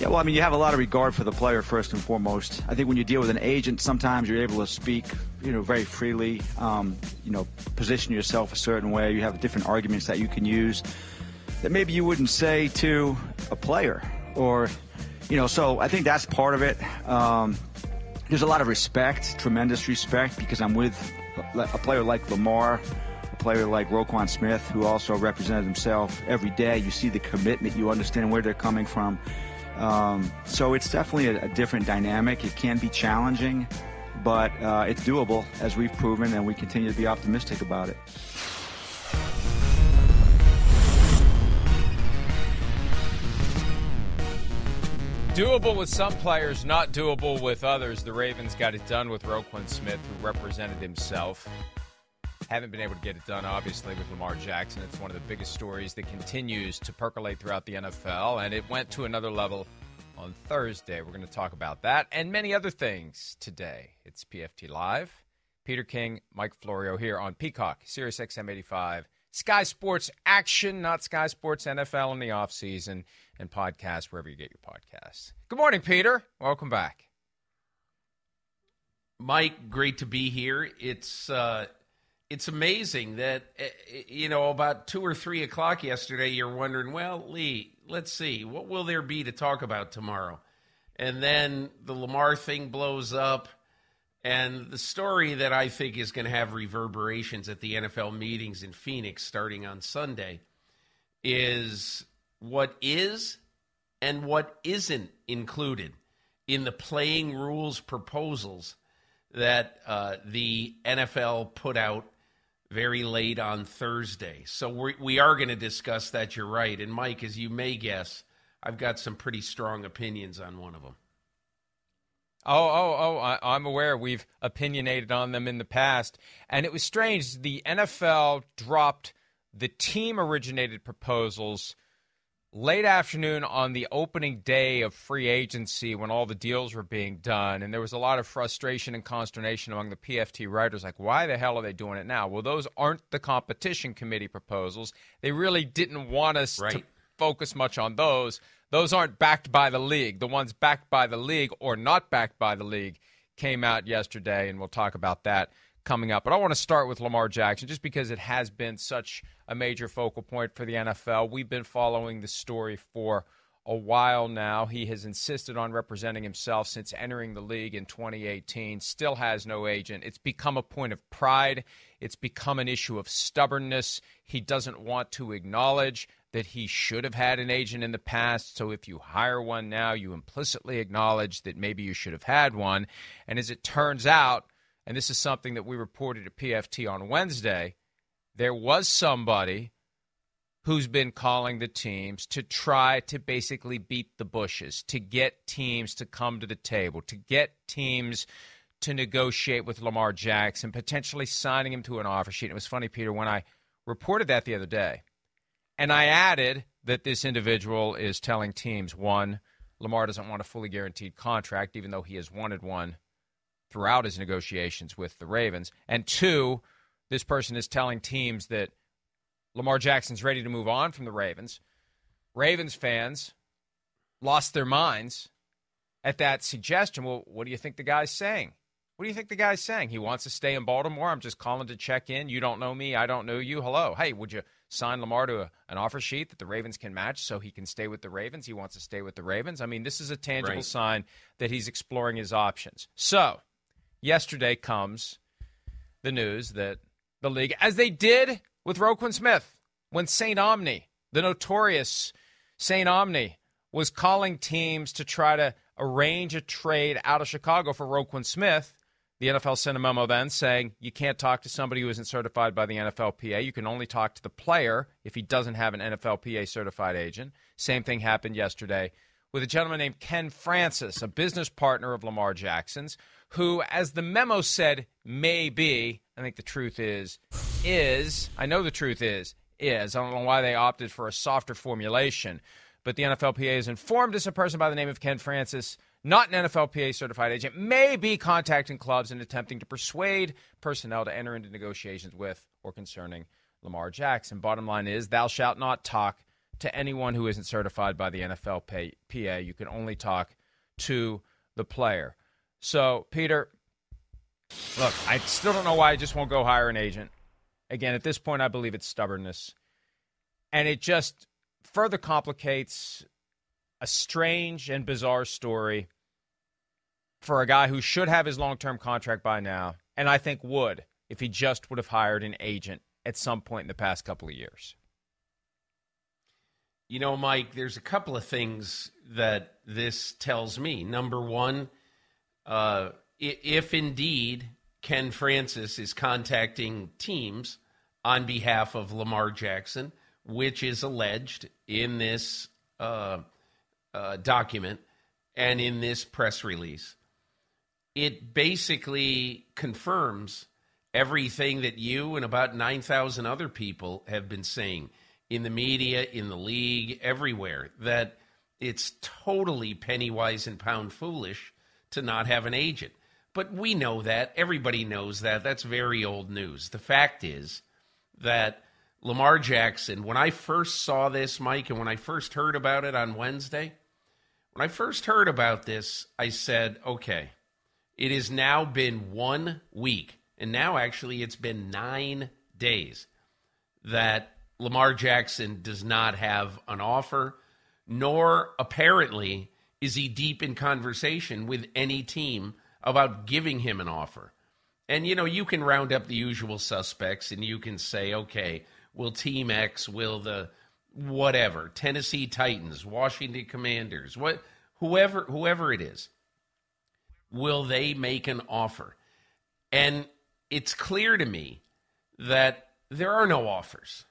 Yeah, well, I mean, you have a lot of regard for the player first and foremost. I think when you deal with an agent, sometimes you're able to speak, you know, very freely. Um, you know, position yourself a certain way. You have different arguments that you can use that maybe you wouldn't say to a player, or, you know. So I think that's part of it. Um, there's a lot of respect, tremendous respect, because I'm with a player like Lamar a player like Roquan Smith, who also represented himself every day. You see the commitment, you understand where they're coming from. Um, so it's definitely a, a, different dynamic. It can be challenging, but uh, it's doable, as we've proven, and we continue to be optimistic about it. Doable with some players, not doable with others. The Ravens got it done with Roquan Smith, who represented himself. Haven't been able to get it done, obviously, with Lamar Jackson. It's one of the biggest stories that continues to percolate throughout the NFL, and it went to another level on Thursday. We're going to talk about that and many other things today. It's PFT Live. Peter King, Mike Florio here on Peacock, Sirius XM 85. Sky Sports Action, not Sky Sports NFL in the offseason, and podcast wherever you get your podcasts. Good morning, Peter. Welcome back. Mike, great to be here. It's uh, it's amazing that eh, eh, you know about two or three o'clock yesterday you're wondering well lee let's see what will there be to talk about tomorrow? And then the lamar thing blows up and the story that i think is going to have reverberations at the nfl meetings in phoenix starting on sunday is what is and what isn't included in the playing rules proposals that uh, the NFL put out very late on Thursday. So we we are going to discuss that. You're right. And Mike, as you may guess, I've got some pretty strong opinions on one of them. Oh, oh, oh, I, am aware. We've opinionated on them in the past. And it was strange. The NFL dropped the team originated proposals late afternoon on the opening day of free agency when all the deals were being done and there was a lot of frustration and consternation among the PFT writers like why the hell are they doing it now? Well those aren't the competition committee proposals. They really didn't want us right. to focus much on those. Those aren't backed by the league. The ones backed by the league or not backed by the league came out yesterday and we'll talk about that coming up. But I want to start with Lamar Jackson just because it has been such a major focal point for the NFL. We've been following the story for a while now. He has insisted on representing himself since entering the league in 2018, still has no agent. It's become a point of pride, it's become an issue of stubbornness. He doesn't want to acknowledge that he should have had an agent in the past. So if you hire one now, you implicitly acknowledge that maybe you should have had one. And as it turns out, and this is something that we reported at PFT on Wednesday, there was somebody who's been calling the teams to try to basically beat the bushes, to get teams to come to the table, to get teams to negotiate with Lamar Jackson, potentially signing him to an offer sheet. it was funny, Peter, when I reported that the other day, And I added that this individual is telling teams one, Lamar doesn't want a fully guaranteed contract, even though he has wanted one throughout his negotiations with the Ravens. And two, this person is telling teams that Lamar Jackson's ready to move on from the Ravens. Ravens fans lost their minds at that suggestion. Well, what do you think the guy's saying? What do you think the guy's saying? He wants to stay in Baltimore. I'm just calling to check in. You don't know me. I don't know you. Hello. Hey, would you sign Lamar to a, an offer sheet that the Ravens can match so he can stay with the Ravens? He wants to stay with the Ravens. I mean, this is a tangible right. sign that he's exploring his options. So, yesterday comes the news that the league, as they did with Roquan Smith when St. Omni, the notorious St. Omni, was calling teams to try to arrange a trade out of Chicago for Roquan Smith. The NFL sent a memo then saying you can't talk to somebody who isn't certified by the NFLPA. You can only talk to the player if he doesn't have an NFLPA certified agent. Same thing happened yesterday with a gentleman named Ken Francis, a business partner of Lamar Jackson's, who, as the memo said, may be, I think the truth is, is, I know the truth is, is. I don't know why they opted for a softer formulation, but the NFLPA has informed us a person by the name of Ken Francis, not an NFLPA certified agent, may be contacting clubs and attempting to persuade personnel to enter into negotiations with or concerning Lamar Jackson. Bottom line is, thou shalt not talk to anyone who isn't certified by the NFLPA. You can only talk to the player. So, Peter, look, I still don't know why I just won't go hire an agent. Again, at this point, I believe it's stubbornness. And it just further complicates a strange and bizarre story for a guy who should have his long term contract by now, and I think would if he just would have hired an agent at some point in the past couple of years. You know, Mike, there's a couple of things that this tells me. Number one, uh, if indeed Ken Francis is contacting teams on behalf of Lamar Jackson, which is alleged in this uh, uh, document and in this press release. It basically confirms everything that you and about 9,000 other people have been saying in the media, in the league, everywhere that it's totally penny wise and pound foolish to not have an agent. But we know that. Everybody knows that. That's very old news. The fact is that Lamar Jackson, when I first saw this, Mike, and when I first heard about it on Wednesday, when I first heard about this, I said, okay, it has now been one week, and now actually it's been nine days that Lamar Jackson does not have an offer, nor apparently is he deep in conversation with any team about giving him an offer. And you know, you can round up the usual suspects and you can say, okay, will Team X, will the whatever, Tennessee Titans, Washington Commanders, what whoever whoever it is, will they make an offer? And it's clear to me that there are no offers,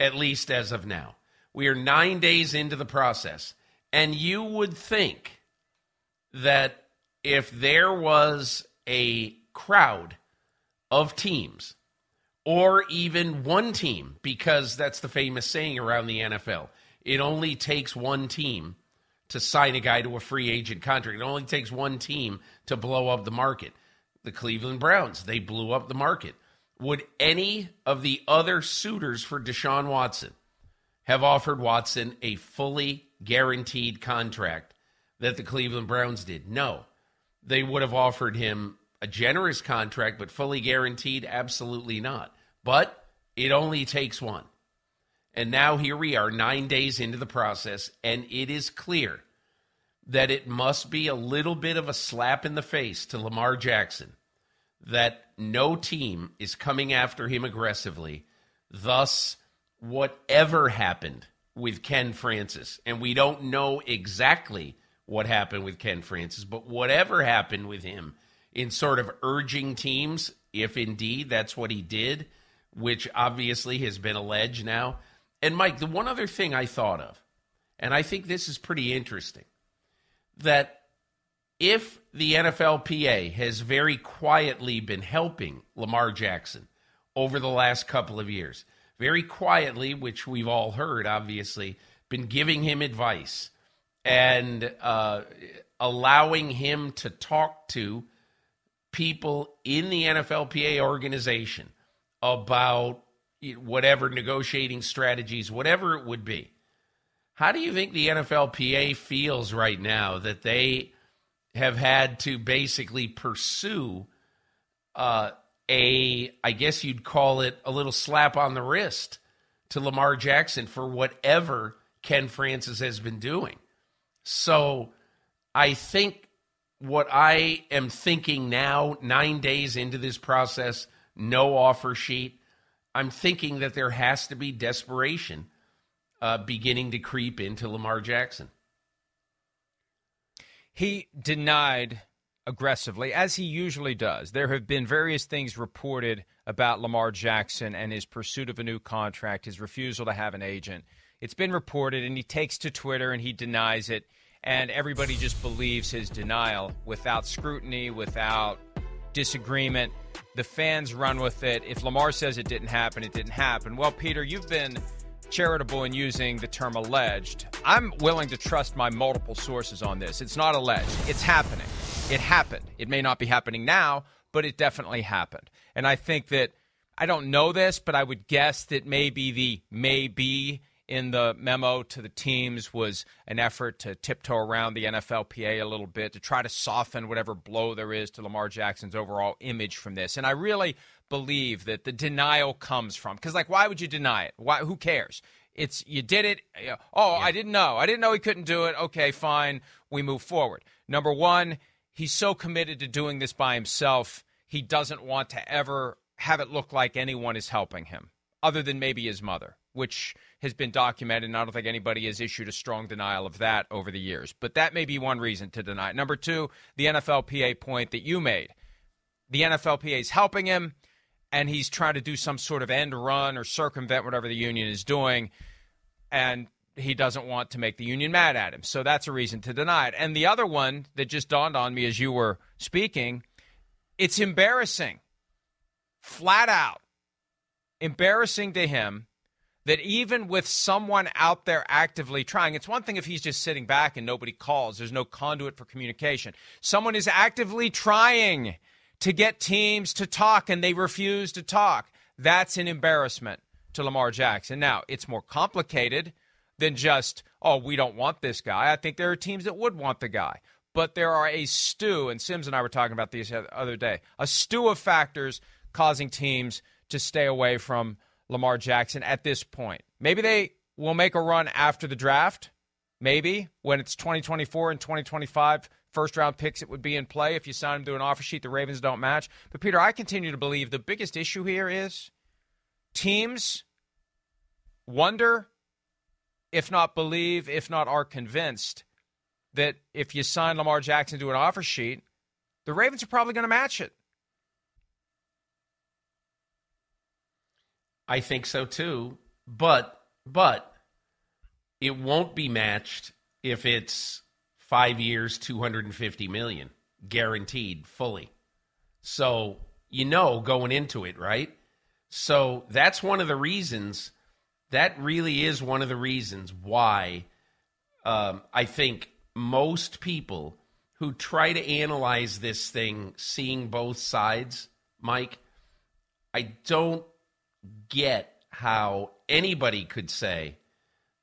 at least as of now. We are nine days into the process. And you would think that if there was a crowd of teams, or even one team, because that's the famous saying around the NFL. It only takes one team to sign a guy to a free agent contract. It only takes one team to blow up the market. The Cleveland Browns, they blew up the market. Would any of the other suitors for Deshaun Watson have offered Watson a fully guaranteed contract that the Cleveland Browns did? No. They would have offered him a generous contract, but fully guaranteed? Absolutely not. But it only takes one. And now here we are, nine days into the process, and it is clear that it must be a little bit of a slap in the face to Lamar Jackson that no team is coming after him aggressively. Thus, whatever happened with Ken Francis, and we don't know exactly what happened with Ken Francis, but whatever happened with him in sort of urging teams, if indeed that's what he did, which obviously has been alleged now. And Mike, the one other thing I thought of, and I think this is pretty interesting, that if the NFLPA has very quietly been helping Lamar Jackson over the last couple of years, very quietly, which we've all heard, obviously, been giving him advice and uh, allowing him to talk to people in the NFLPA organization about whatever negotiating strategies, whatever it would be. How do you think the NFLPA feels right now that they have had to basically pursue uh, a, I guess you'd call it a little slap on the wrist to Lamar Jackson for whatever Ken Francis has been doing? So I think what I am thinking now, nine days into this process, no offer sheet, I'm thinking that there has to be desperation uh, beginning to creep into Lamar Jackson. He denied aggressively, as he usually does. There have been various things reported about Lamar Jackson and his pursuit of a new contract, his refusal to have an agent. It's been reported, and he takes to Twitter and he denies it, and everybody just believes his denial without scrutiny, without disagreement. The fans run with it. If Lamar says it didn't happen, it didn't happen. Well, Peter, you've been charitable in using the term alleged. I'm willing to trust my multiple sources on this. It's not alleged, it's happening. It happened. It may not be happening now, but it definitely happened. And I think that I don't know this, but I would guess that maybe the maybe in the memo to the teams was an effort to tiptoe around the NFLPA a little bit to try to soften whatever blow there is to Lamar Jackson's overall image from this. And I really believe that the denial comes from because, like, why would you deny it? Why? Who cares? It's you did it. Uh, oh, yeah. I didn't know. I didn't know he couldn't do it. Okay, fine. We move forward. Number one, he's so committed to doing this by himself. He doesn't want to ever have it look like anyone is helping him, other than maybe his mother, which has been documented. And I don't think anybody has issued a strong denial of that over the years. But that may be one reason to deny it. Number two, the NFLPA point that you made. The NFLPA is helping him and he's trying to do some sort of end run or circumvent whatever the union is doing, and he doesn't want to make the union mad at him. So that's a reason to deny it. And the other one that just dawned on me as you were speaking, it's embarrassing, flat out embarrassing to him that even with someone out there actively trying, it's one thing if he's just sitting back and nobody calls, there's no conduit for communication. Someone is actively trying to get teams to talk and they refuse to talk. That's an embarrassment to Lamar Jackson. Now, it's more complicated than just, oh, we don't want this guy. I think there are teams that would want the guy. But there are a stew, and Simms and I were talking about these the other day, a stew of factors causing teams to stay away from Lamar Jackson at this point. Maybe they will make a run after the draft. Maybe when it's 2024 and 2025 first round picks it would be in play if you sign him to an offer sheet the Ravens don't match. But Peter, I continue to believe the biggest issue here is teams wonder, if not believe, if not are convinced that if you sign Lamar Jackson to an offer sheet, the Ravens are probably going to match it. I think so too, but but it won't be matched if it's five years, 250 million, guaranteed fully. So you know going into it, right? So that's one of the reasons. That really is one of the reasons why um, I think most people who try to analyze this thing, seeing both sides, Mike, I don't get how anybody could say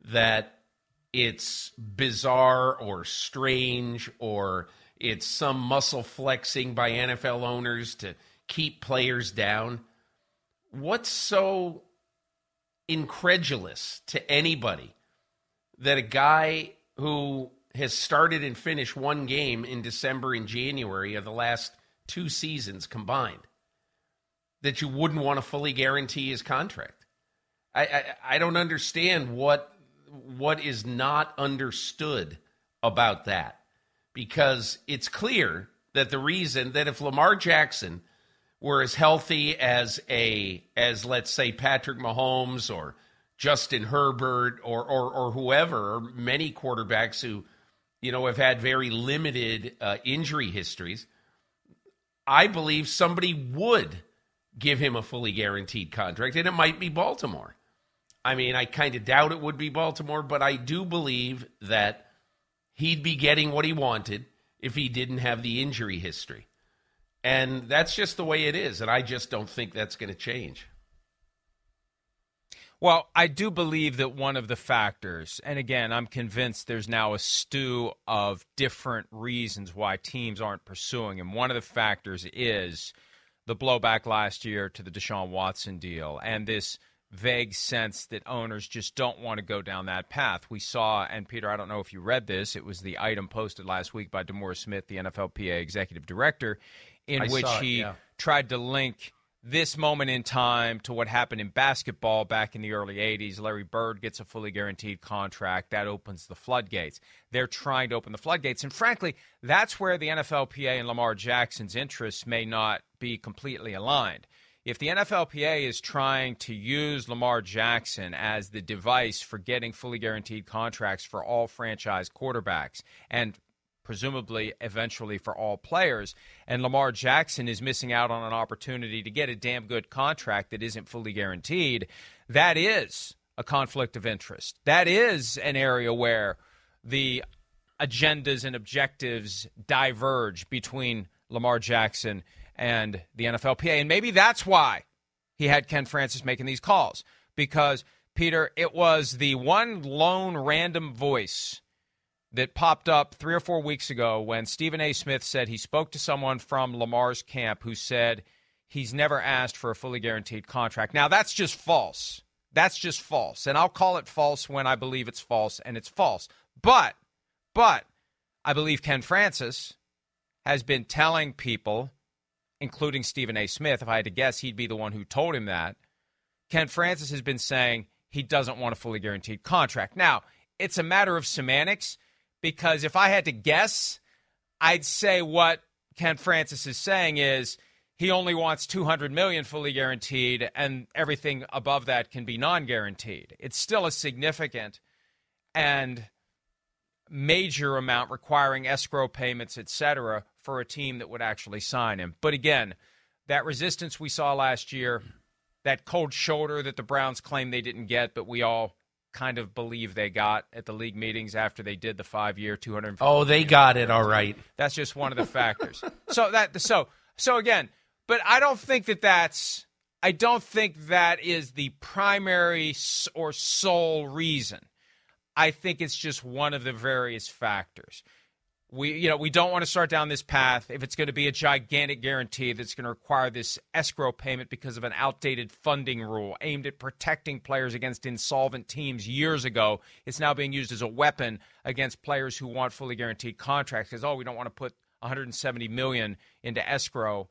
that it's bizarre or strange or it's some muscle flexing by NFL owners to keep players down. What's so incredulous to anybody that a guy who has started and finished one game in December and January of the last two seasons combined that you wouldn't want to fully guarantee his contract? I, I, I don't understand what what is not understood about that. Because it's clear that the reason that if Lamar Jackson were as healthy as a as let's say Patrick Mahomes or Justin Herbert or or, or whoever, or many quarterbacks who you know have had very limited uh, injury histories, I believe somebody would give him a fully guaranteed contract, and it might be Baltimore I mean, I kind of doubt it would be Baltimore, but I do believe that he'd be getting what he wanted if he didn't have the injury history. And that's just the way it is. And I just don't think that's going to change. Well, I do believe that one of the factors, and again, I'm convinced there's now a stew of different reasons why teams aren't pursuing him. One of the factors is the blowback last year to the Deshaun Watson deal and this vague sense that owners just don't want to go down that path. We saw, and Peter, I don't know if you read this, it was the item posted last week by DeMaurice Smith, the NFLPA executive director, in I which it, he yeah. tried to link this moment in time to what happened in basketball back in the early 80s. Larry Bird gets a fully guaranteed contract. That opens the floodgates. They're trying to open the floodgates. And frankly, that's where the NFLPA and Lamar Jackson's interests may not be completely aligned. If the NFLPA is trying to use Lamar Jackson as the device for getting fully guaranteed contracts for all franchise quarterbacks and presumably eventually for all players. And Lamar Jackson is missing out on an opportunity to get a damn good contract that isn't fully guaranteed. That is a conflict of interest. That is an area where the agendas and objectives diverge between Lamar Jackson and the NFLPA. And maybe that's why he had Ken Francis making these calls because, Peter, it was the one lone random voice that popped up three or four weeks ago when Stephen A. Smith said he spoke to someone from Lamar's camp who said he's never asked for a fully guaranteed contract. Now, that's just false. That's just false. And I'll call it false when I believe it's false, and it's false. But, but, I believe Ken Francis has been telling people, including Stephen A. Smith, if I had to guess, he'd be the one who told him that. Ken Francis has been saying he doesn't want a fully guaranteed contract. Now, it's a matter of semantics because if I had to guess, I'd say what Ken Francis is saying is he only wants 200 million fully guaranteed and everything above that can be non-guaranteed. It's still a significant and major amount requiring escrow payments, etc., for a team that would actually sign him. But again, that resistance we saw last year, that cold shoulder that the Browns claim they didn't get, but we all kind of believe they got at the league meetings after they did the five-year, two hundred. Oh, they got it all right. That's just one of the factors. so that so so again, but I don't think that that's. I don't think that is the primary or sole reason. I think it's just one of the various factors. We, you know, we don't want to start down this path if it's going to be a gigantic guarantee that's going to require this escrow payment because of an outdated funding rule aimed at protecting players against insolvent teams years ago. It's now being used as a weapon against players who want fully guaranteed contracts because oh, we don't want to put 170 million into escrow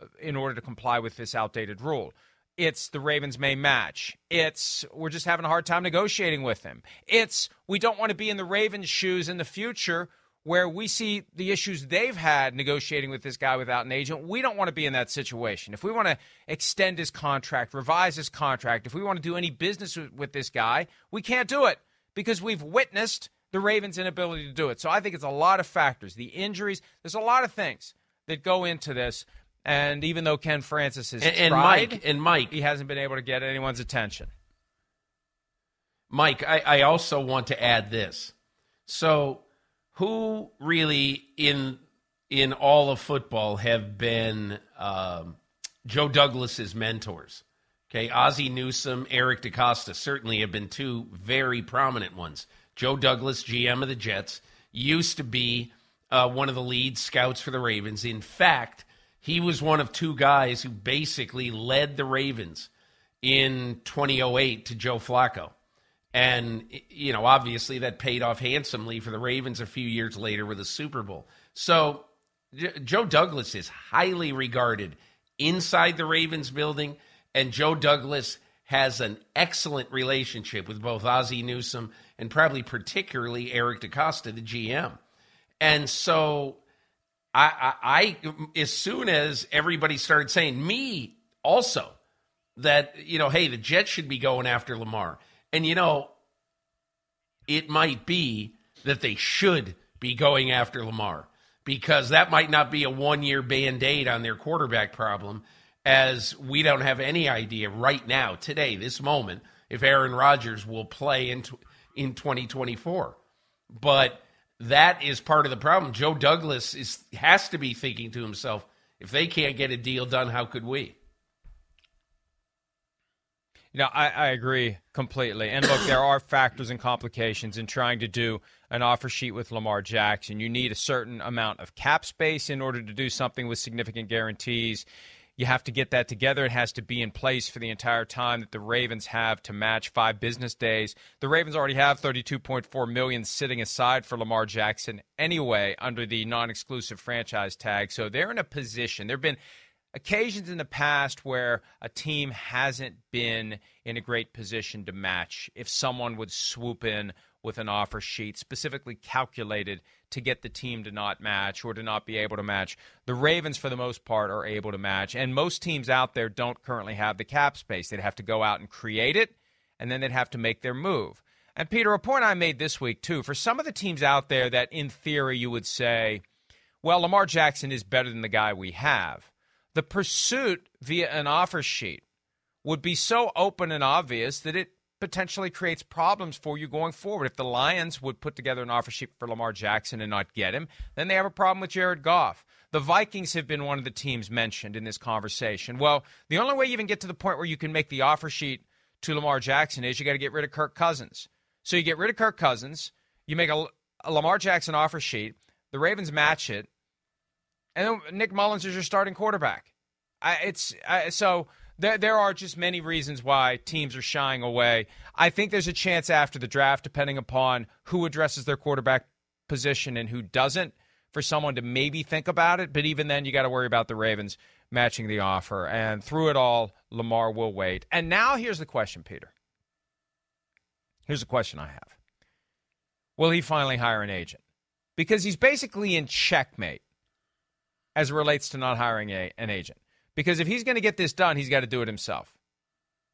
uh, in order to comply with this outdated rule. It's the Ravens may match. It's we're just having a hard time negotiating with them. It's we don't want to be in the Ravens' shoes in the future where we see the issues they've had negotiating with this guy without an agent. We don't want to be in that situation. If we want to extend his contract, revise his contract, if we want to do any business with, this guy, we can't do it because we've witnessed the Ravens' inability to do it. So I think it's a lot of factors. The injuries, there's a lot of things that go into this. And even though Ken Francis has And, and tried, Mike, and Mike, he hasn't been able to get anyone's attention. Mike, I, I also want to add this. So, who really in in all of football have been um, Joe Douglas's mentors? Okay, Ozzie Newsome, Eric DeCosta certainly have been two very prominent ones. Joe Douglas, GM of the Jets, used to be uh, one of the lead scouts for the Ravens. In fact, he was one of two guys who basically led the Ravens in 2008 to Joe Flacco. And, you know, obviously that paid off handsomely for the Ravens a few years later with a Super Bowl. So J- Joe Douglas is highly regarded inside the Ravens building, and Joe Douglas has an excellent relationship with both Ozzie Newsome and probably particularly Eric DeCosta, the GM. And so I, I, I as soon as everybody started saying, me also, that, you know, hey, the Jets should be going after Lamar. And, you know, it might be that they should be going after Lamar because that might not be a one year band aid on their quarterback problem, as we don't have any idea right now, today, this moment, if Aaron Rodgers will play in in 2024. But that is part of the problem. Joe Douglas is has to be thinking to himself, if they can't get a deal done, how could we? You know, I, I agree completely. And look, there are factors and complications in trying to do an offer sheet with Lamar Jackson. You need a certain amount of cap space in order to do something with significant guarantees. You have to get that together. It has to be in place for the entire time that the Ravens have to match five business days. The Ravens already have 32.4 million sitting aside for Lamar Jackson anyway under the non-exclusive franchise tag. So they're in a position. There've been occasions in the past where a team hasn't been in a great position to match if someone would swoop in with an offer sheet specifically calculated to get the team to not match or to not be able to match. The Ravens, for the most part, are able to match, and most teams out there don't currently have the cap space. They'd have to go out and create it, and then they'd have to make their move. And Peter, a point I made this week too, for some of the teams out there that in theory you would say, well, Lamar Jackson is better than the guy we have the pursuit via an offer sheet would be so open and obvious that it potentially creates problems for you going forward. If the Lions would put together an offer sheet for Lamar Jackson and not get him, then they have a problem with Jared Goff. The Vikings have been one of the teams mentioned in this conversation. Well, the only way you even get to the point where you can make the offer sheet to Lamar Jackson is you got to get rid of Kirk Cousins. So you get rid of Kirk Cousins, you make a, a Lamar Jackson offer sheet, the Ravens match it, and Nick Mullens is your starting quarterback. I, it's I, so there there are just many reasons why teams are shying away. I think there's a chance after the draft, depending upon who addresses their quarterback position and who doesn't, for someone to maybe think about it. But even then, you got to worry about the Ravens matching the offer. And through it all, Lamar will wait. And now here's the question, Peter. Here's a question I have. Will he finally hire an agent? Because he's basically in checkmate as it relates to not hiring a, an agent. Because if he's going to get this done, he's got to do it himself.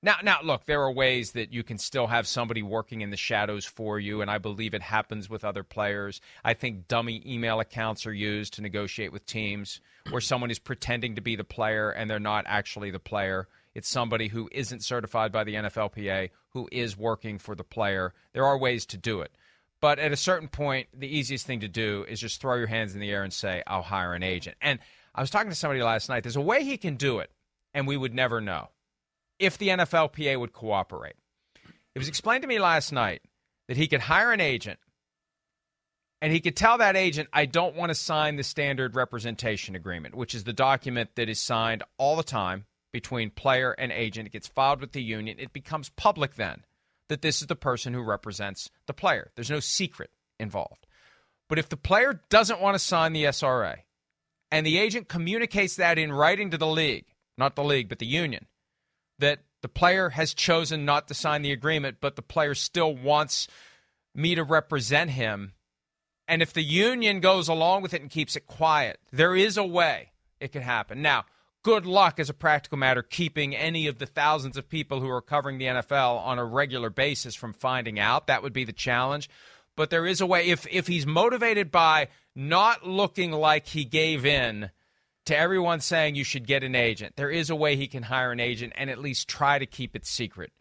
Now, now, look, there are ways that you can still have somebody working in the shadows for you, and I believe it happens with other players. I think dummy email accounts are used to negotiate with teams where someone is pretending to be the player and they're not actually the player. It's somebody who isn't certified by the NFLPA who is working for the player. There are ways to do it. But at a certain point, the easiest thing to do is just throw your hands in the air and say, I'll hire an agent. And I was talking to somebody last night. There's a way he can do it, and we would never know if the NFLPA would cooperate. It was explained to me last night that he could hire an agent and he could tell that agent, I don't want to sign the standard representation agreement, which is the document that is signed all the time between player and agent. It gets filed with the union. It becomes public then that this is the person who represents the player. There's no secret involved. But if the player doesn't want to sign the SRA and the agent communicates that in writing to the league, not the league, but the union, that the player has chosen not to sign the agreement, but the player still wants me to represent him. And if the union goes along with it and keeps it quiet, there is a way it can happen. Now, good luck as a practical matter keeping any of the thousands of people who are covering the NFL on a regular basis from finding out. That would be the challenge. But there is a way if if he's motivated by not looking like he gave in to everyone saying you should get an agent, there is a way he can hire an agent and at least try to keep it secret.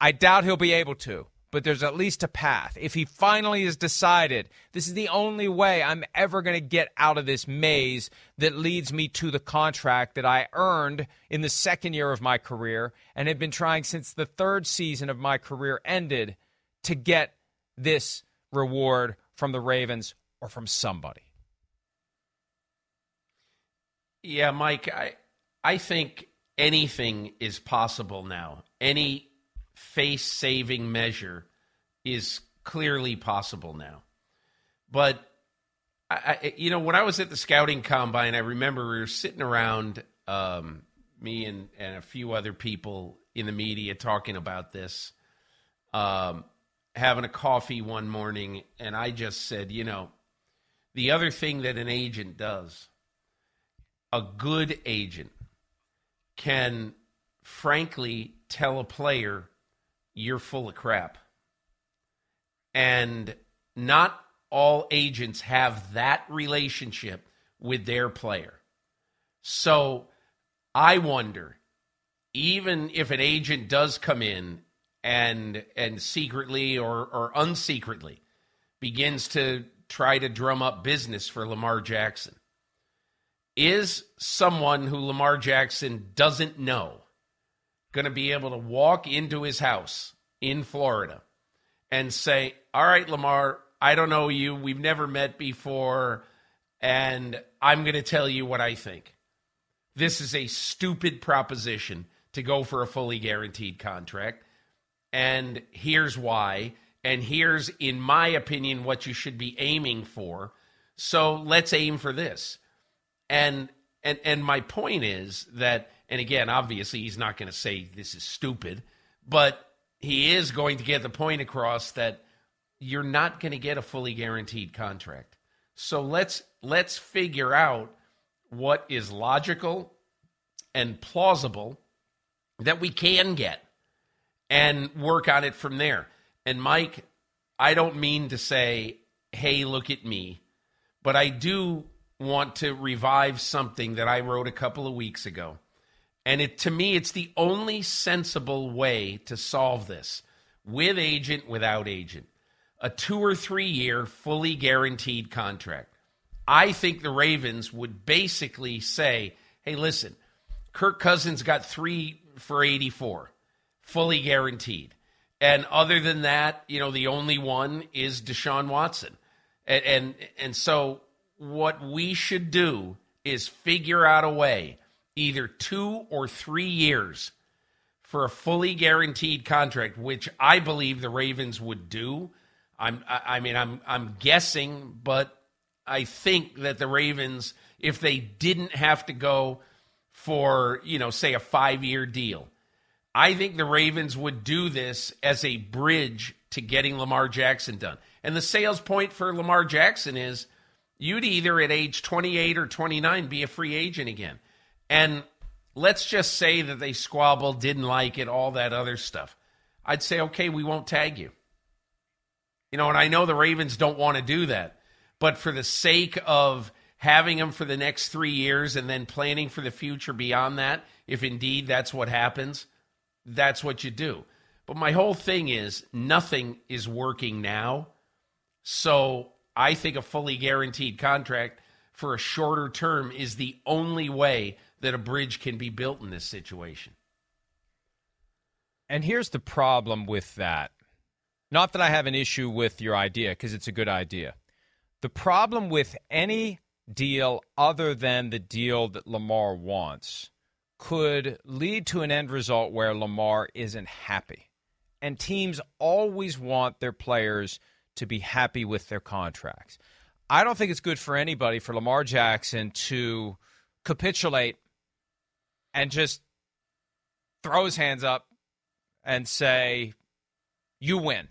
I doubt he'll be able to but there's at least a path. If he finally has decided this is the only way I'm ever going to get out of this maze that leads me to the contract that I earned in the second year of my career and have been trying since the third season of my career ended to get this reward from the Ravens or from somebody. Yeah, Mike, I I think anything is possible now. Any face saving measure is clearly possible now. But I, you know, when I was at the scouting combine, I remember we were sitting around, um, me and, and a few other people in the media talking about this, um, having a coffee one morning, and I just said, you know, the other thing that an agent does, a good agent can frankly tell a player you're full of crap. And not all agents have that relationship with their player. So I wonder, even if an agent does come in and and secretly or or unsecretly begins to try to drum up business for Lamar Jackson. Is someone who Lamar Jackson doesn't know going to be able to walk into his house in Florida and say, All right, Lamar, I don't know you. We've never met before. And I'm going to tell you what I think. This is a stupid proposition to go for a fully guaranteed contract. And here's why. And here's, in my opinion, what you should be aiming for. So let's aim for this. And and and my point is that, and again, obviously he's not going to say this is stupid, but he is going to get the point across that you're not going to get a fully guaranteed contract. So let's let's figure out what is logical and plausible that we can get and work on it from there. And Mike, I don't mean to say, hey, look at me, but I do want to revive something that I wrote a couple of weeks ago. And it to me, it's the only sensible way to solve this with agent, without agent. A two or three year, fully guaranteed contract. I think the Ravens would basically say, hey, listen, Kirk Cousins got three for 84, fully guaranteed. And other than that, you know, the only one is Deshaun Watson. And, and, and so what we should do is figure out a way, either two or three years, for a fully guaranteed contract, which I believe the Ravens would do. I'm, I mean, I'm, I'm guessing, but I think that the Ravens, if they didn't have to go for, you know, say a five year deal, I think the Ravens would do this as a bridge to getting Lamar Jackson done. And the sales point for Lamar Jackson is you'd either at age 28 or 29 be a free agent again. And let's just say that they squabbled, didn't like it, all that other stuff. I'd say, okay, we won't tag you. You know, and I know the Ravens don't want to do that. But for the sake of having him for the next three years and then planning for the future beyond that, if indeed that's what happens, that's what you do. But my whole thing is nothing is working now. So I think a fully guaranteed contract for a shorter term is the only way that a bridge can be built in this situation. And here's the problem with that. Not that I have an issue with your idea, because it's a good idea. The problem with any deal other than the deal that Lamar wants could lead to an end result where Lamar isn't happy. And teams always want their players to be happy with their contracts. I don't think it's good for anybody for Lamar Jackson to capitulate and just throw his hands up and say, You win.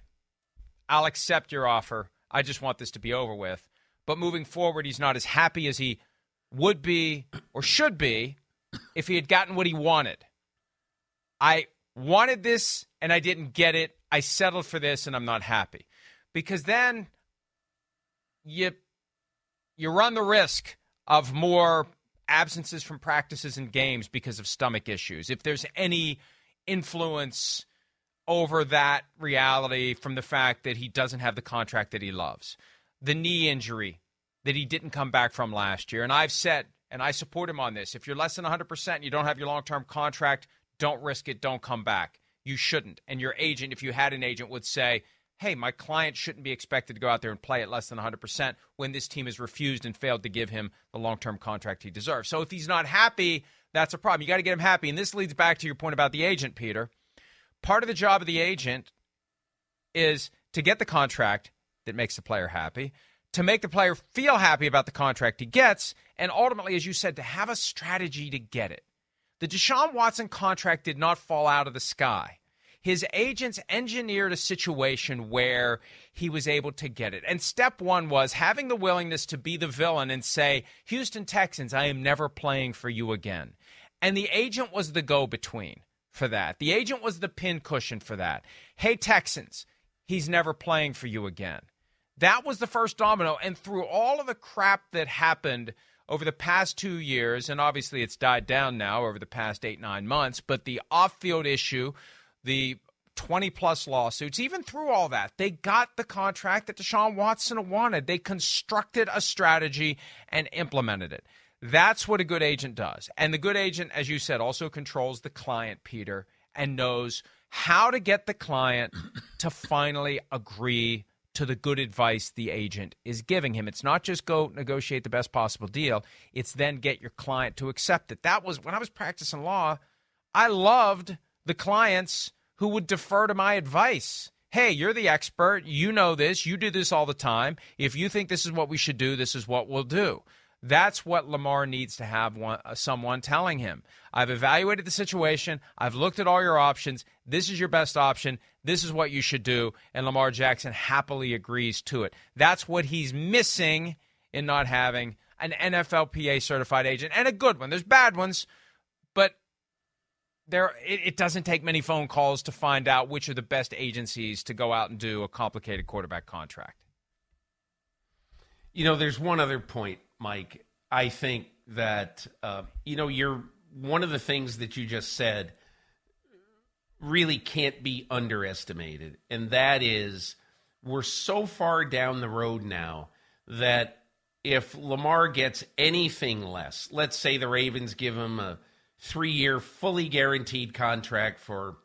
I'll accept your offer. I just want this to be over with. But moving forward, he's not as happy as he would be or should be if he had gotten what he wanted. I wanted this and I didn't get it. I settled for this and I'm not happy. Because then you you run the risk of more absences from practices and games because of stomach issues. If there's any influence over that reality from the fact that he doesn't have the contract that he loves. The knee injury that he didn't come back from last year. And I've said, and I support him on this if you're less than 100% and you don't have your long term contract, don't risk it, don't come back. You shouldn't. And your agent, if you had an agent, would say, hey, my client shouldn't be expected to go out there and play at less than 100% when this team has refused and failed to give him the long term contract he deserves. So if he's not happy, that's a problem. You got to get him happy. And this leads back to your point about the agent, Peter part of the job of the agent is to get the contract that makes the player happy, to make the player feel happy about the contract he gets, and ultimately, as you said, to have a strategy to get it. The Deshaun Watson contract did not fall out of the sky. His agents engineered a situation where he was able to get it. And step one was having the willingness to be the villain and say, Houston Texans, I am never playing for you again. And the agent was the go between for that. The agent was the pin cushion for that. Hey, Texans, he's never playing for you again. That was the first domino. And through all of the crap that happened over the past two years, and obviously it's died down now over the past eight, nine months, but the off field issue, the 20 plus lawsuits, even through all that, they got the contract that Deshaun Watson wanted. They constructed a strategy and implemented it. That's what a good agent does. And the good agent, as you said, also controls the client, Peter, and knows how to get the client to finally agree to the good advice the agent is giving him. It's not just go negotiate the best possible deal, it's then get your client to accept it. That was when I was practicing law, I loved the clients who would defer to my advice. Hey, you're the expert. You know this. You do this all the time. If you think this is what we should do, this is what we'll do. That's what Lamar needs to have one, uh, someone telling him. I've evaluated the situation. I've looked at all your options. This is your best option. This is what you should do. And Lamar Jackson happily agrees to it. That's what he's missing in not having an NFLPA certified agent and a good one. There's bad ones, but there it, it, doesn't take many phone calls to find out which are the best agencies to go out and do a complicated quarterback contract. You know, there's one other point Mike, I think that uh, you know you're one of the things that you just said really can't be underestimated, and that is we're so far down the road now that if Lamar gets anything less, let's say the Ravens give him a three-year fully guaranteed contract for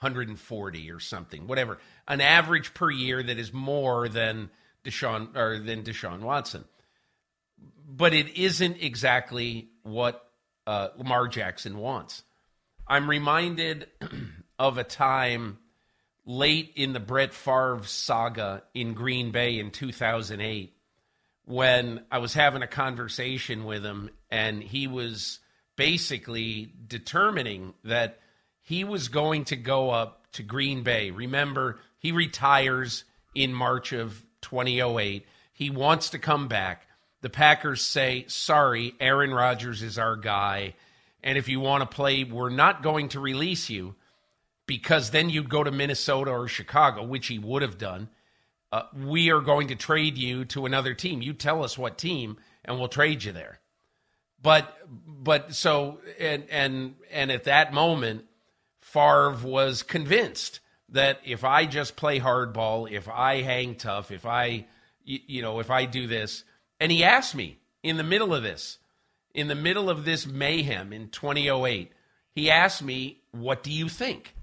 140 or something, whatever, an average per year that is more than Deshaun or than Deshaun Watson but it isn't exactly what uh, Lamar Jackson wants. I'm reminded of a time late in the Brett Favre saga in Green Bay in 2008 when I was having a conversation with him and he was basically determining that he was going to go up to Green Bay. Remember, he retires in March of 2008. He wants to come back the Packers say, sorry, Aaron Rodgers is our guy. And if you want to play, we're not going to release you because then you'd go to Minnesota or Chicago, which he would have done. Uh, we are going to trade you to another team. You tell us what team, and we'll trade you there. But but so and and and at that moment, Favre was convinced that if I just play hardball, if I hang tough, if I you know if I do this, and he asked me in the middle of this, in the middle of this mayhem in 2008, he asked me, What do you think?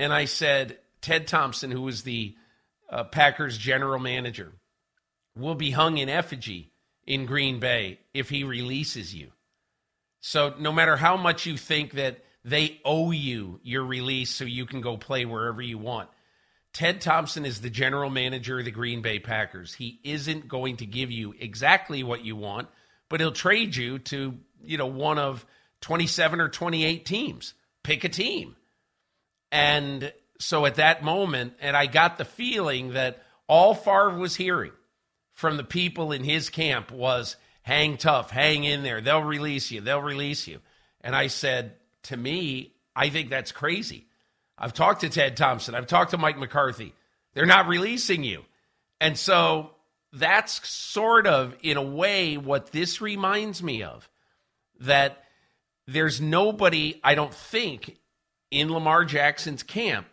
And I said, Ted Thompson, who was the uh, Packers general manager, will be hung in effigy in Green Bay if he releases you. So no matter how much you think that they owe you your release so you can go play wherever you want, Ted Thompson is the general manager of the Green Bay Packers. He isn't going to give you exactly what you want, but he'll trade you to, you know, one of 27 or 28 teams. Pick a team. And so at that moment, and I got the feeling that all Favre was hearing from the people in his camp was hang tough, hang in there. They'll release you. They'll release you. And I said, to me, I think that's crazy. I've talked to Ted Thompson. I've talked to Mike McCarthy. They're not releasing you. And so that's sort of, in a way, what this reminds me of that there's nobody, I don't think, in Lamar Jackson's camp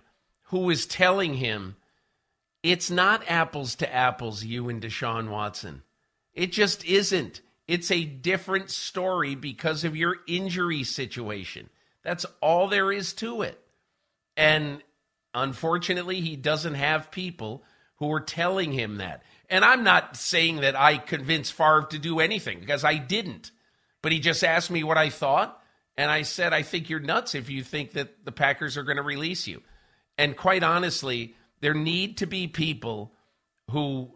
who is telling him it's not apples to apples, you and Deshaun Watson. It just isn't. It's a different story because of your injury situation. That's all there is to it. And unfortunately, he doesn't have people who are telling him that. And I'm not saying that I convinced Favre to do anything because I didn't. But he just asked me what I thought. And I said, I think you're nuts if you think that the Packers are going to release you. And quite honestly, there need to be people who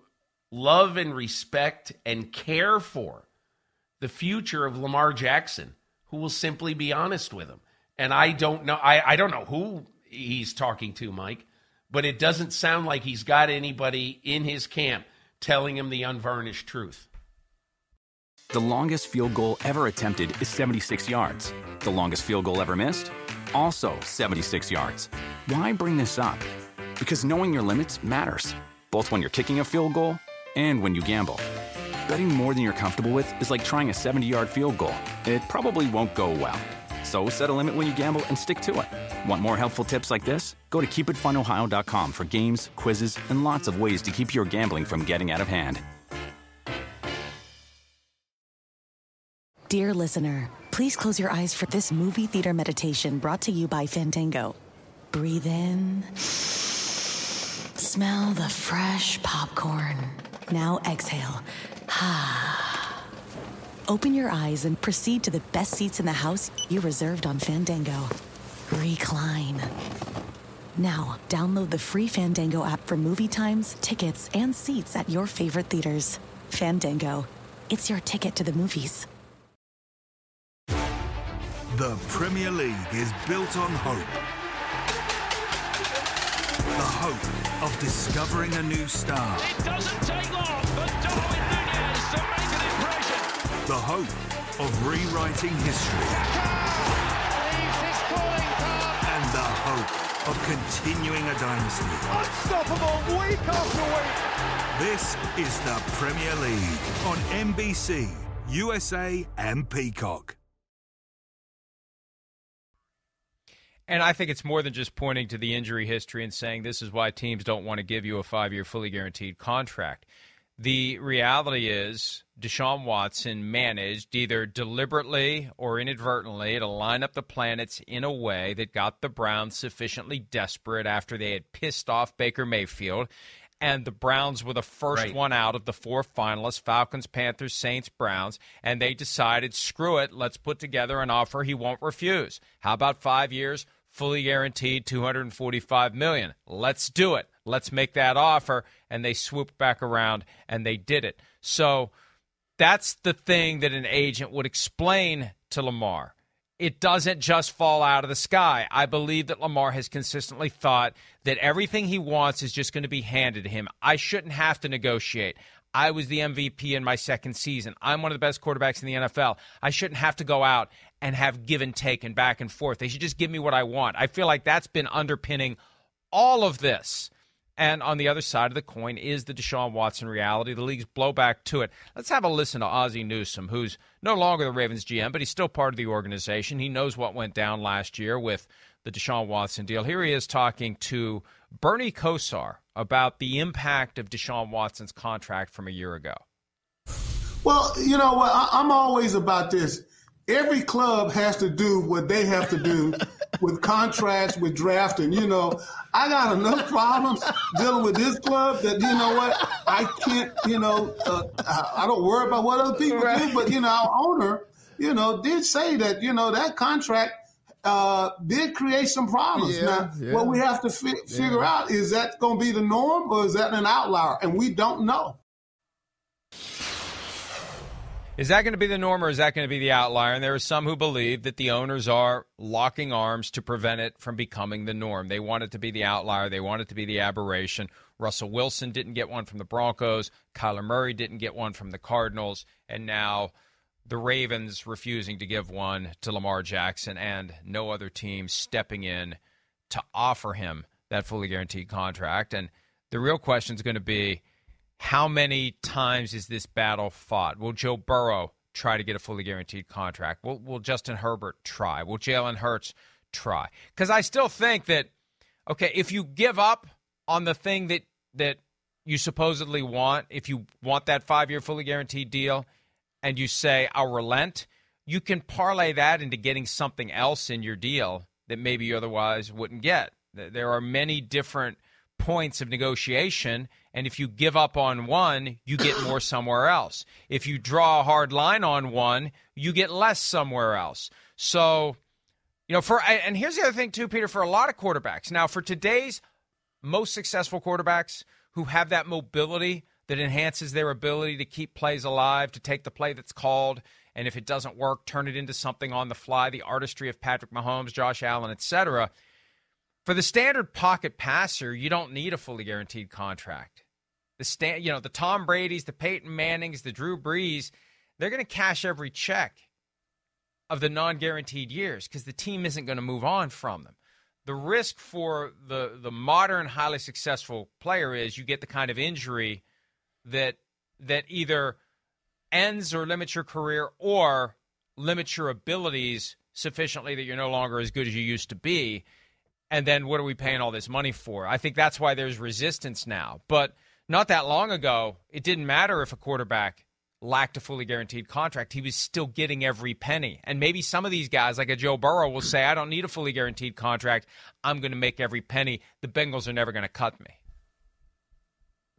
love and respect and care for the future of Lamar Jackson who will simply be honest with him. And I don't know I, I don't know who he's talking to, Mike, but it doesn't sound like he's got anybody in his camp telling him the unvarnished truth. The longest field goal ever attempted is 76 yards. The longest field goal ever missed? Also 76 yards. Why bring this up? Because knowing your limits matters, both when you're kicking a field goal and when you gamble. Betting more than you're comfortable with is like trying a 70 yard field goal, it probably won't go well. So set a limit when you gamble and stick to it. Want more helpful tips like this? Go to keepitfunohio.com for games, quizzes, and lots of ways to keep your gambling from getting out of hand. Dear listener, please close your eyes for this movie theater meditation brought to you by Fandango. Breathe in. Smell the fresh popcorn. Now exhale. Ha. Open your eyes and proceed to the best seats in the house you reserved on Fandango. Recline. Now, download the free Fandango app for movie times, tickets, and seats at your favorite theaters. Fandango. It's your ticket to the movies. The Premier League is built on hope. The hope of discovering a new star. It doesn't take long for Darwin Nunez to make an impression. The hope of rewriting history. And the hope of continuing a dynasty. Unstoppable week after week. This is the Premier League on NBC, USA, and Peacock. And I think it's more than just pointing to the injury history and saying this is why teams don't want to give you a five year fully guaranteed contract. The reality is Deshaun Watson managed either deliberately or inadvertently to line up the planets in a way that got the Browns sufficiently desperate after they had pissed off Baker Mayfield. And the Browns were the first Right. one out of the four finalists Falcons, Panthers, Saints, Browns. And they decided, screw it, let's put together an offer he won't refuse. How about five years? Fully guaranteed 245 million. Let's do it. Let's make that offer and they swooped back around and they did it. So that's the thing that an agent would explain to Lamar. It doesn't just fall out of the sky. I believe that Lamar has consistently thought that everything he wants is just going to be handed to him. I shouldn't have to negotiate. I was the MVP in my second season. I'm one of the best quarterbacks in the NFL. I shouldn't have to go out and have give and take and back and forth. They should just give me what I want. I feel like that's been underpinning all of this. And on the other side of the coin is the Deshaun Watson reality, the league's blowback to it. Let's have a listen to Ozzie Newsome, who's no longer the Ravens GM, but he's still part of the organization. He knows what went down last year with the Deshaun Watson deal. Here he is talking to Bernie Kosar about the impact of Deshaun Watson's contract from a year ago. Well, you know what? I'm always about this. Every club has to do what they have to do with contracts, with drafting. You know, I got enough problems dealing with this club that you know what I can't. You know, uh, I, I don't worry about what other people do. But you know, our owner, you know, did say that you know that contract uh, did create some problems. Yeah, now, yeah. what we have to fi- figure out is that going to be the norm or is that an outlier, and we don't know. Is that going to be the norm or is that going to be the outlier? And there are some who believe that the owners are locking arms to prevent it from becoming the norm. They want it to be the outlier, they want it to be the aberration. Russell Wilson didn't get one from the Broncos, Kyler Murray didn't get one from the Cardinals, and now the Ravens refusing to give one to Lamar Jackson and no other team stepping in to offer him that fully guaranteed contract. And the real question is going to be how many times is this battle fought? Will Joe Burrow try to get a fully guaranteed contract? Will, will Justin Herbert try? Will Jalen Hurts try? Because I still think that, okay, if you give up on the thing that, that you supposedly want, if you want that five year fully guaranteed deal, and you say, I'll relent, you can parlay that into getting something else in your deal that maybe you otherwise wouldn't get. There are many different points of negotiation, and if you give up on one, you get more somewhere else. If you draw a hard line on one, you get less somewhere else. So, you know, for and here's the other thing too, Peter, for a lot of quarterbacks. Now, for today's most successful quarterbacks who have that mobility that enhances their ability to keep plays alive, to take the play that's called, and if it doesn't work, turn it into something on the fly, the artistry of Patrick Mahomes, Josh Allen, etc. For the standard pocket passer, you don't need a fully guaranteed contract. The stand, you know, the Tom Brady's, the Peyton Mannings, the Drew Brees, they're going to cash every check of the non-guaranteed years because the team isn't going to move on from them. The risk for the the modern highly successful player is you get the kind of injury that that either ends or limits your career or limits your abilities sufficiently that you're no longer as good as you used to be. And then what are we paying all this money for? I think that's why there's resistance now. But not that long ago, it didn't matter if a quarterback lacked a fully guaranteed contract. He was still getting every penny. And maybe some of these guys, like a Joe Burrow, will say, I don't need a fully guaranteed contract. I'm going to make every penny. The Bengals are never going to cut me.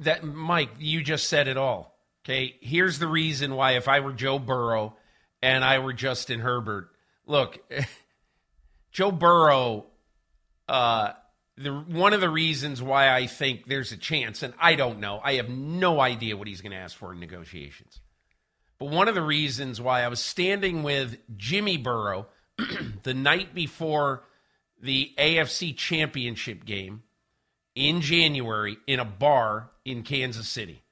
That Mike, you just said it all. Okay, here's the reason why if I were Joe Burrow and I were Justin Herbert, look, Joe Burrow, uh, the one of the reasons why I think there's a chance, and I don't know, I have no idea what he's going to ask for in negotiations. But one of the reasons why I was standing with Jimmy Burrow the night before the AFC Championship game in January in a bar in Kansas City.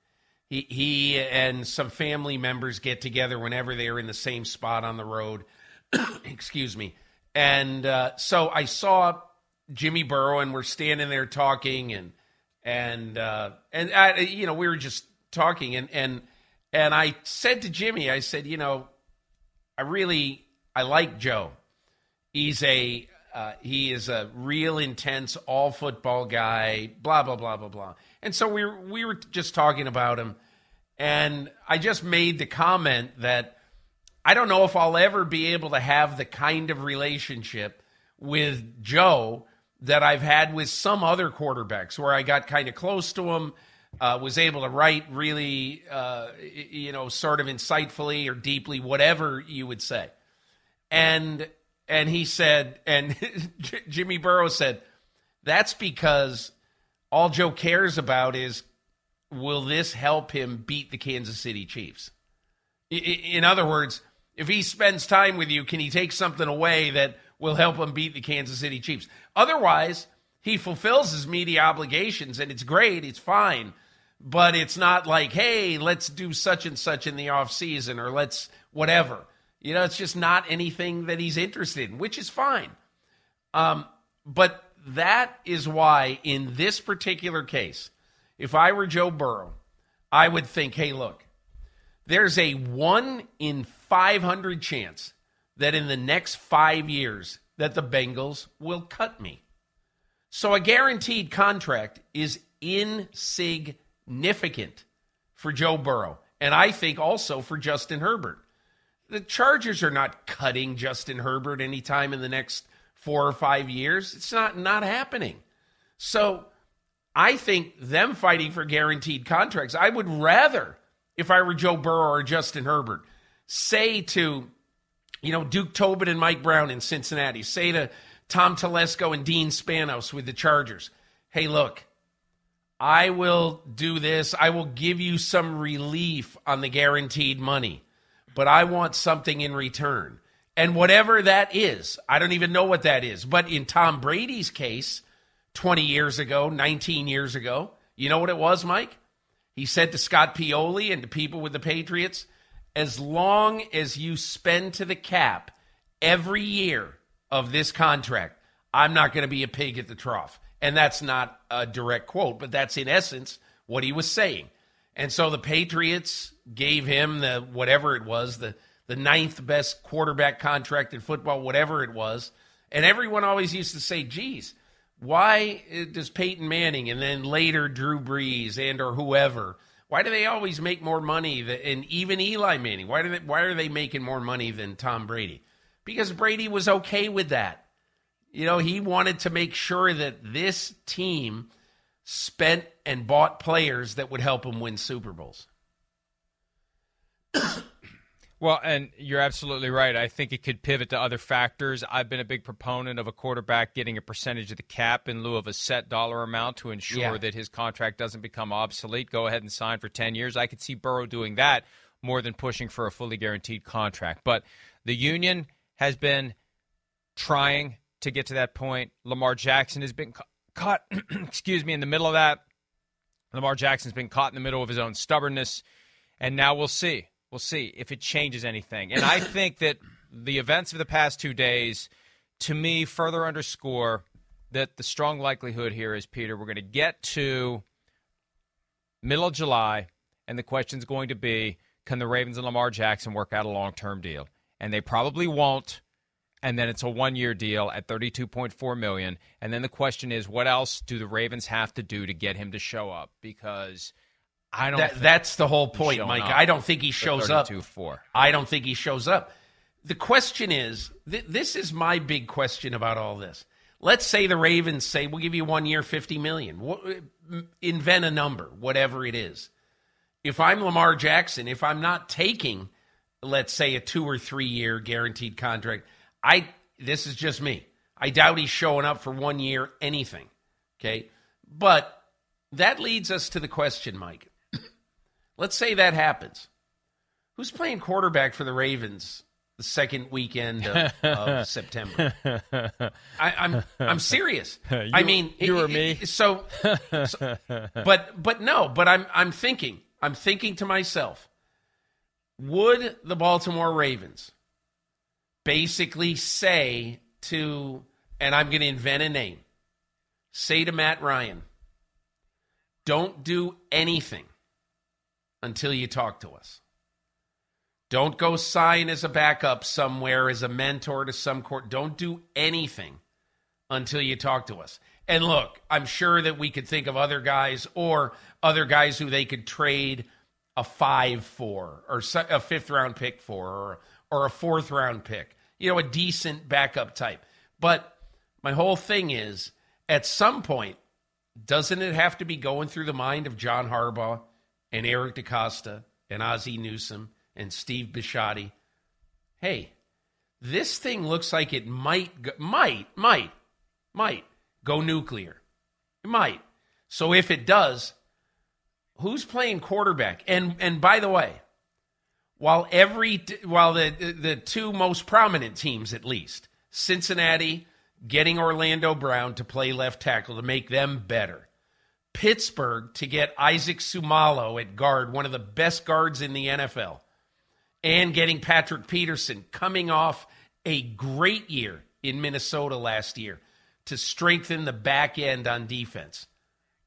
He, he and some family members get together whenever they're in the same spot on the road. Excuse me. And uh, so I saw Jimmy Burrow, and we're standing there talking, and and uh, and I, you know we were just talking, and and and I said to Jimmy, I said, you know, I really I like Joe. He's a uh, he is a real intense all football guy. Blah blah blah blah blah. And so we were, we were just talking about him, and I just made the comment that I don't know if I'll ever be able to have the kind of relationship with Joe that I've had with some other quarterbacks, where I got kind of close to him, uh, was able to write really, uh, you know, sort of insightfully or deeply, whatever you would say, and and he said, and Jimmy Burrow said, that's because all Joe cares about is will this help him beat the Kansas City Chiefs? In other words, if he spends time with you, can he take something away that will help him beat the Kansas City Chiefs? Otherwise, he fulfills his media obligations and it's great, it's fine. But it's not like, hey, let's do such and such in the offseason or let's whatever. You know, it's just not anything that he's interested in, which is fine. Um, but that is why, in this particular case, if I were Joe Burrow, I would think, hey, look, there's a one in 500 chance that in the next five years that the Bengals will cut me. So a guaranteed contract is insignificant for Joe Burrow. And I think also for Justin Herbert the Chargers are not cutting Justin Herbert anytime in the next four or five years. It's not not happening. So I think them fighting for guaranteed contracts. I would rather, if I were Joe Burrow or Justin Herbert, say to, you know, Duke Tobin and Mike Brown in Cincinnati, say to Tom Telesco and Dean Spanos with the Chargers, hey, look, I will do this. I will give you some relief on the guaranteed money but I want something in return. And whatever that is, I don't even know what that is. But in Tom Brady's case, 20 years ago, 19 years ago, you know what it was, Mike? He said to Scott Pioli and to people with the Patriots, as long as you spend to the cap every year of this contract, I'm not going to be a pig at the trough. And that's not a direct quote, but that's in essence what he was saying. And so the Patriots gave him the whatever it was, the the ninth best quarterback contract in football, whatever it was. And everyone always used to say, geez, why uh, does Peyton Manning and then later Drew Brees and or whoever, why do they always make more money than and even Eli Manning? Why do they why are they making more money than Tom Brady? Because Brady was okay with that. You know, he wanted to make sure that this team spent and bought players that would help him win Super Bowls. Well, and you're absolutely right. I think it could pivot to other factors. I've been a big proponent of a quarterback getting a percentage of the cap in lieu of a set dollar amount to ensure yeah. that his contract doesn't become obsolete. Go ahead and sign for 10 years. I could see Burrow doing that more than pushing for a fully guaranteed contract. But the union has been trying to get to that point. Lamar Jackson has been caught, excuse me, in the middle of that. Lamar Jackson's been caught in the middle of his own stubbornness, and now we'll see. We'll see if it changes anything. And I think that the events of the past two days, to me, further underscore that the strong likelihood here is, Peter, we're going to get to middle of July, and the question's going to be can the Ravens and Lamar Jackson work out a long term deal? And they probably won't. and then it's a one-year deal at 32.4 million. And then the question is, what else do the Ravens have to do to get him to show up? Because I don't. That, that's the whole point, Mike. I don't think he shows up. Four. I don't think he shows up. The question is, th- this is my big question about all this. Let's say the Ravens say we'll give you one year, fifty million. invent a number, whatever it is. If I'm Lamar Jackson, if I'm not taking, let's say, a two or three year guaranteed contract, I this is just me. I doubt he's showing up for one year anything. Okay, but that leads us to the question, Mike. Let's say that happens. Who's playing quarterback for the Ravens the second weekend of, of September. I, am I'm, I'm serious. you, I mean, you it, or me. It, so, so, but but no. But I'm I'm thinking. I'm thinking to myself. Would the Baltimore Ravens basically say to, and I'm going to invent a name, say to Matt Ryan, don't do anything until you talk to us. Don't go sign as a backup somewhere as a mentor to some court. Don't do anything until you talk to us. And look, I'm sure that we could think of other guys or other guys who they could trade a five for or a fifth round pick for or, or a fourth round pick, you know, a decent backup type. But my whole thing is at some point, doesn't it have to be going through the mind of John Harbaugh and Eric DeCosta and Ozzie Newsome and Steve Bisciotti. Hey, this thing looks like it might, might, might, might go nuclear. It might. So if it does, who's playing quarterback? And and by the way, while every while the the two most prominent teams at least, Cincinnati getting Orlando Brown to play left tackle to make them better. Pittsburgh to get Isaac Seumalo at guard, one of the best guards in the NFL and getting Patrick Peterson coming off a great year in Minnesota last year to strengthen the back end on defense.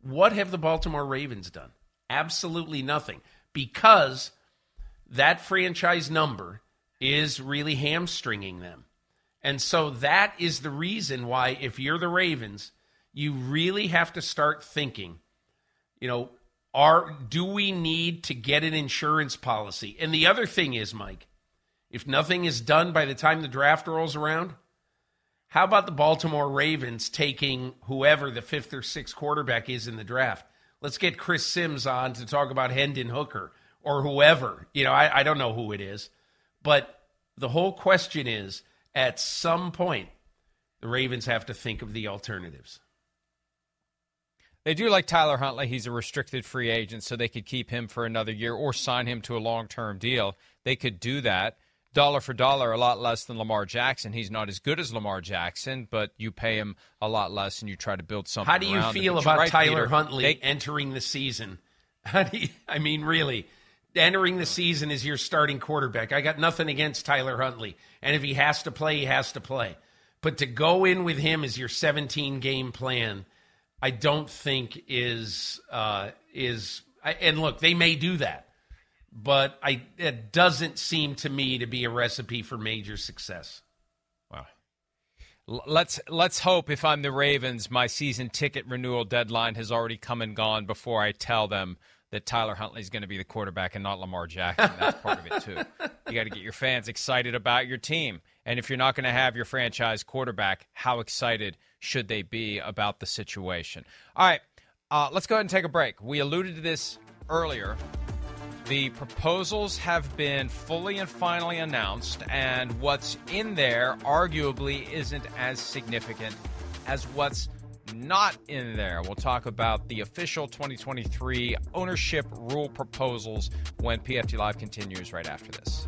What have the Baltimore Ravens done? Absolutely nothing because that franchise number is really hamstringing them. And so that is the reason why, if you're the Ravens, you really have to start thinking, you know, are do we need to get an insurance policy? And the other thing is, Mike, if nothing is done by the time the draft rolls around, how about the Baltimore Ravens taking whoever the fifth or sixth quarterback is in the draft? Let's get Chris Simms on to talk about Hendon Hooker or whoever. You know, I, I don't know who it is. But the whole question is at some point, the Ravens have to think of the alternatives. They do like Tyler Huntley. He's a restricted free agent, so they could keep him for another year or sign him to a long term deal. They could do that. Dollar for dollar, a lot less than Lamar Jackson. He's not as good as Lamar Jackson, but you pay him a lot less and you try to build something. How do you feel about right, Tyler Peter, Huntley they, entering the season? How do you, I mean, really, entering the season as your starting quarterback. I got nothing against Tyler Huntley. And if he has to play, he has to play. But to go in with him as your 17 game plan I don't think is uh, is and look, they may do that, but I it doesn't seem to me to be a recipe for major success. Wow. Let's let's hope if I'm the Ravens, my season ticket renewal deadline has already come and gone before I tell them that Tyler Huntley is going to be the quarterback and not Lamar Jackson. That's part of it too. You got to get your fans excited about your team, and if you're not going to have your franchise quarterback, how excited? Should they be about the situation. All right, uh, let's go ahead and take a break. We alluded to this earlier. The proposals have been fully and finally announced, and what's in there arguably isn't as significant as what's not in there. We'll talk about the official 2023 ownership rule proposals when PFT Live continues right after this.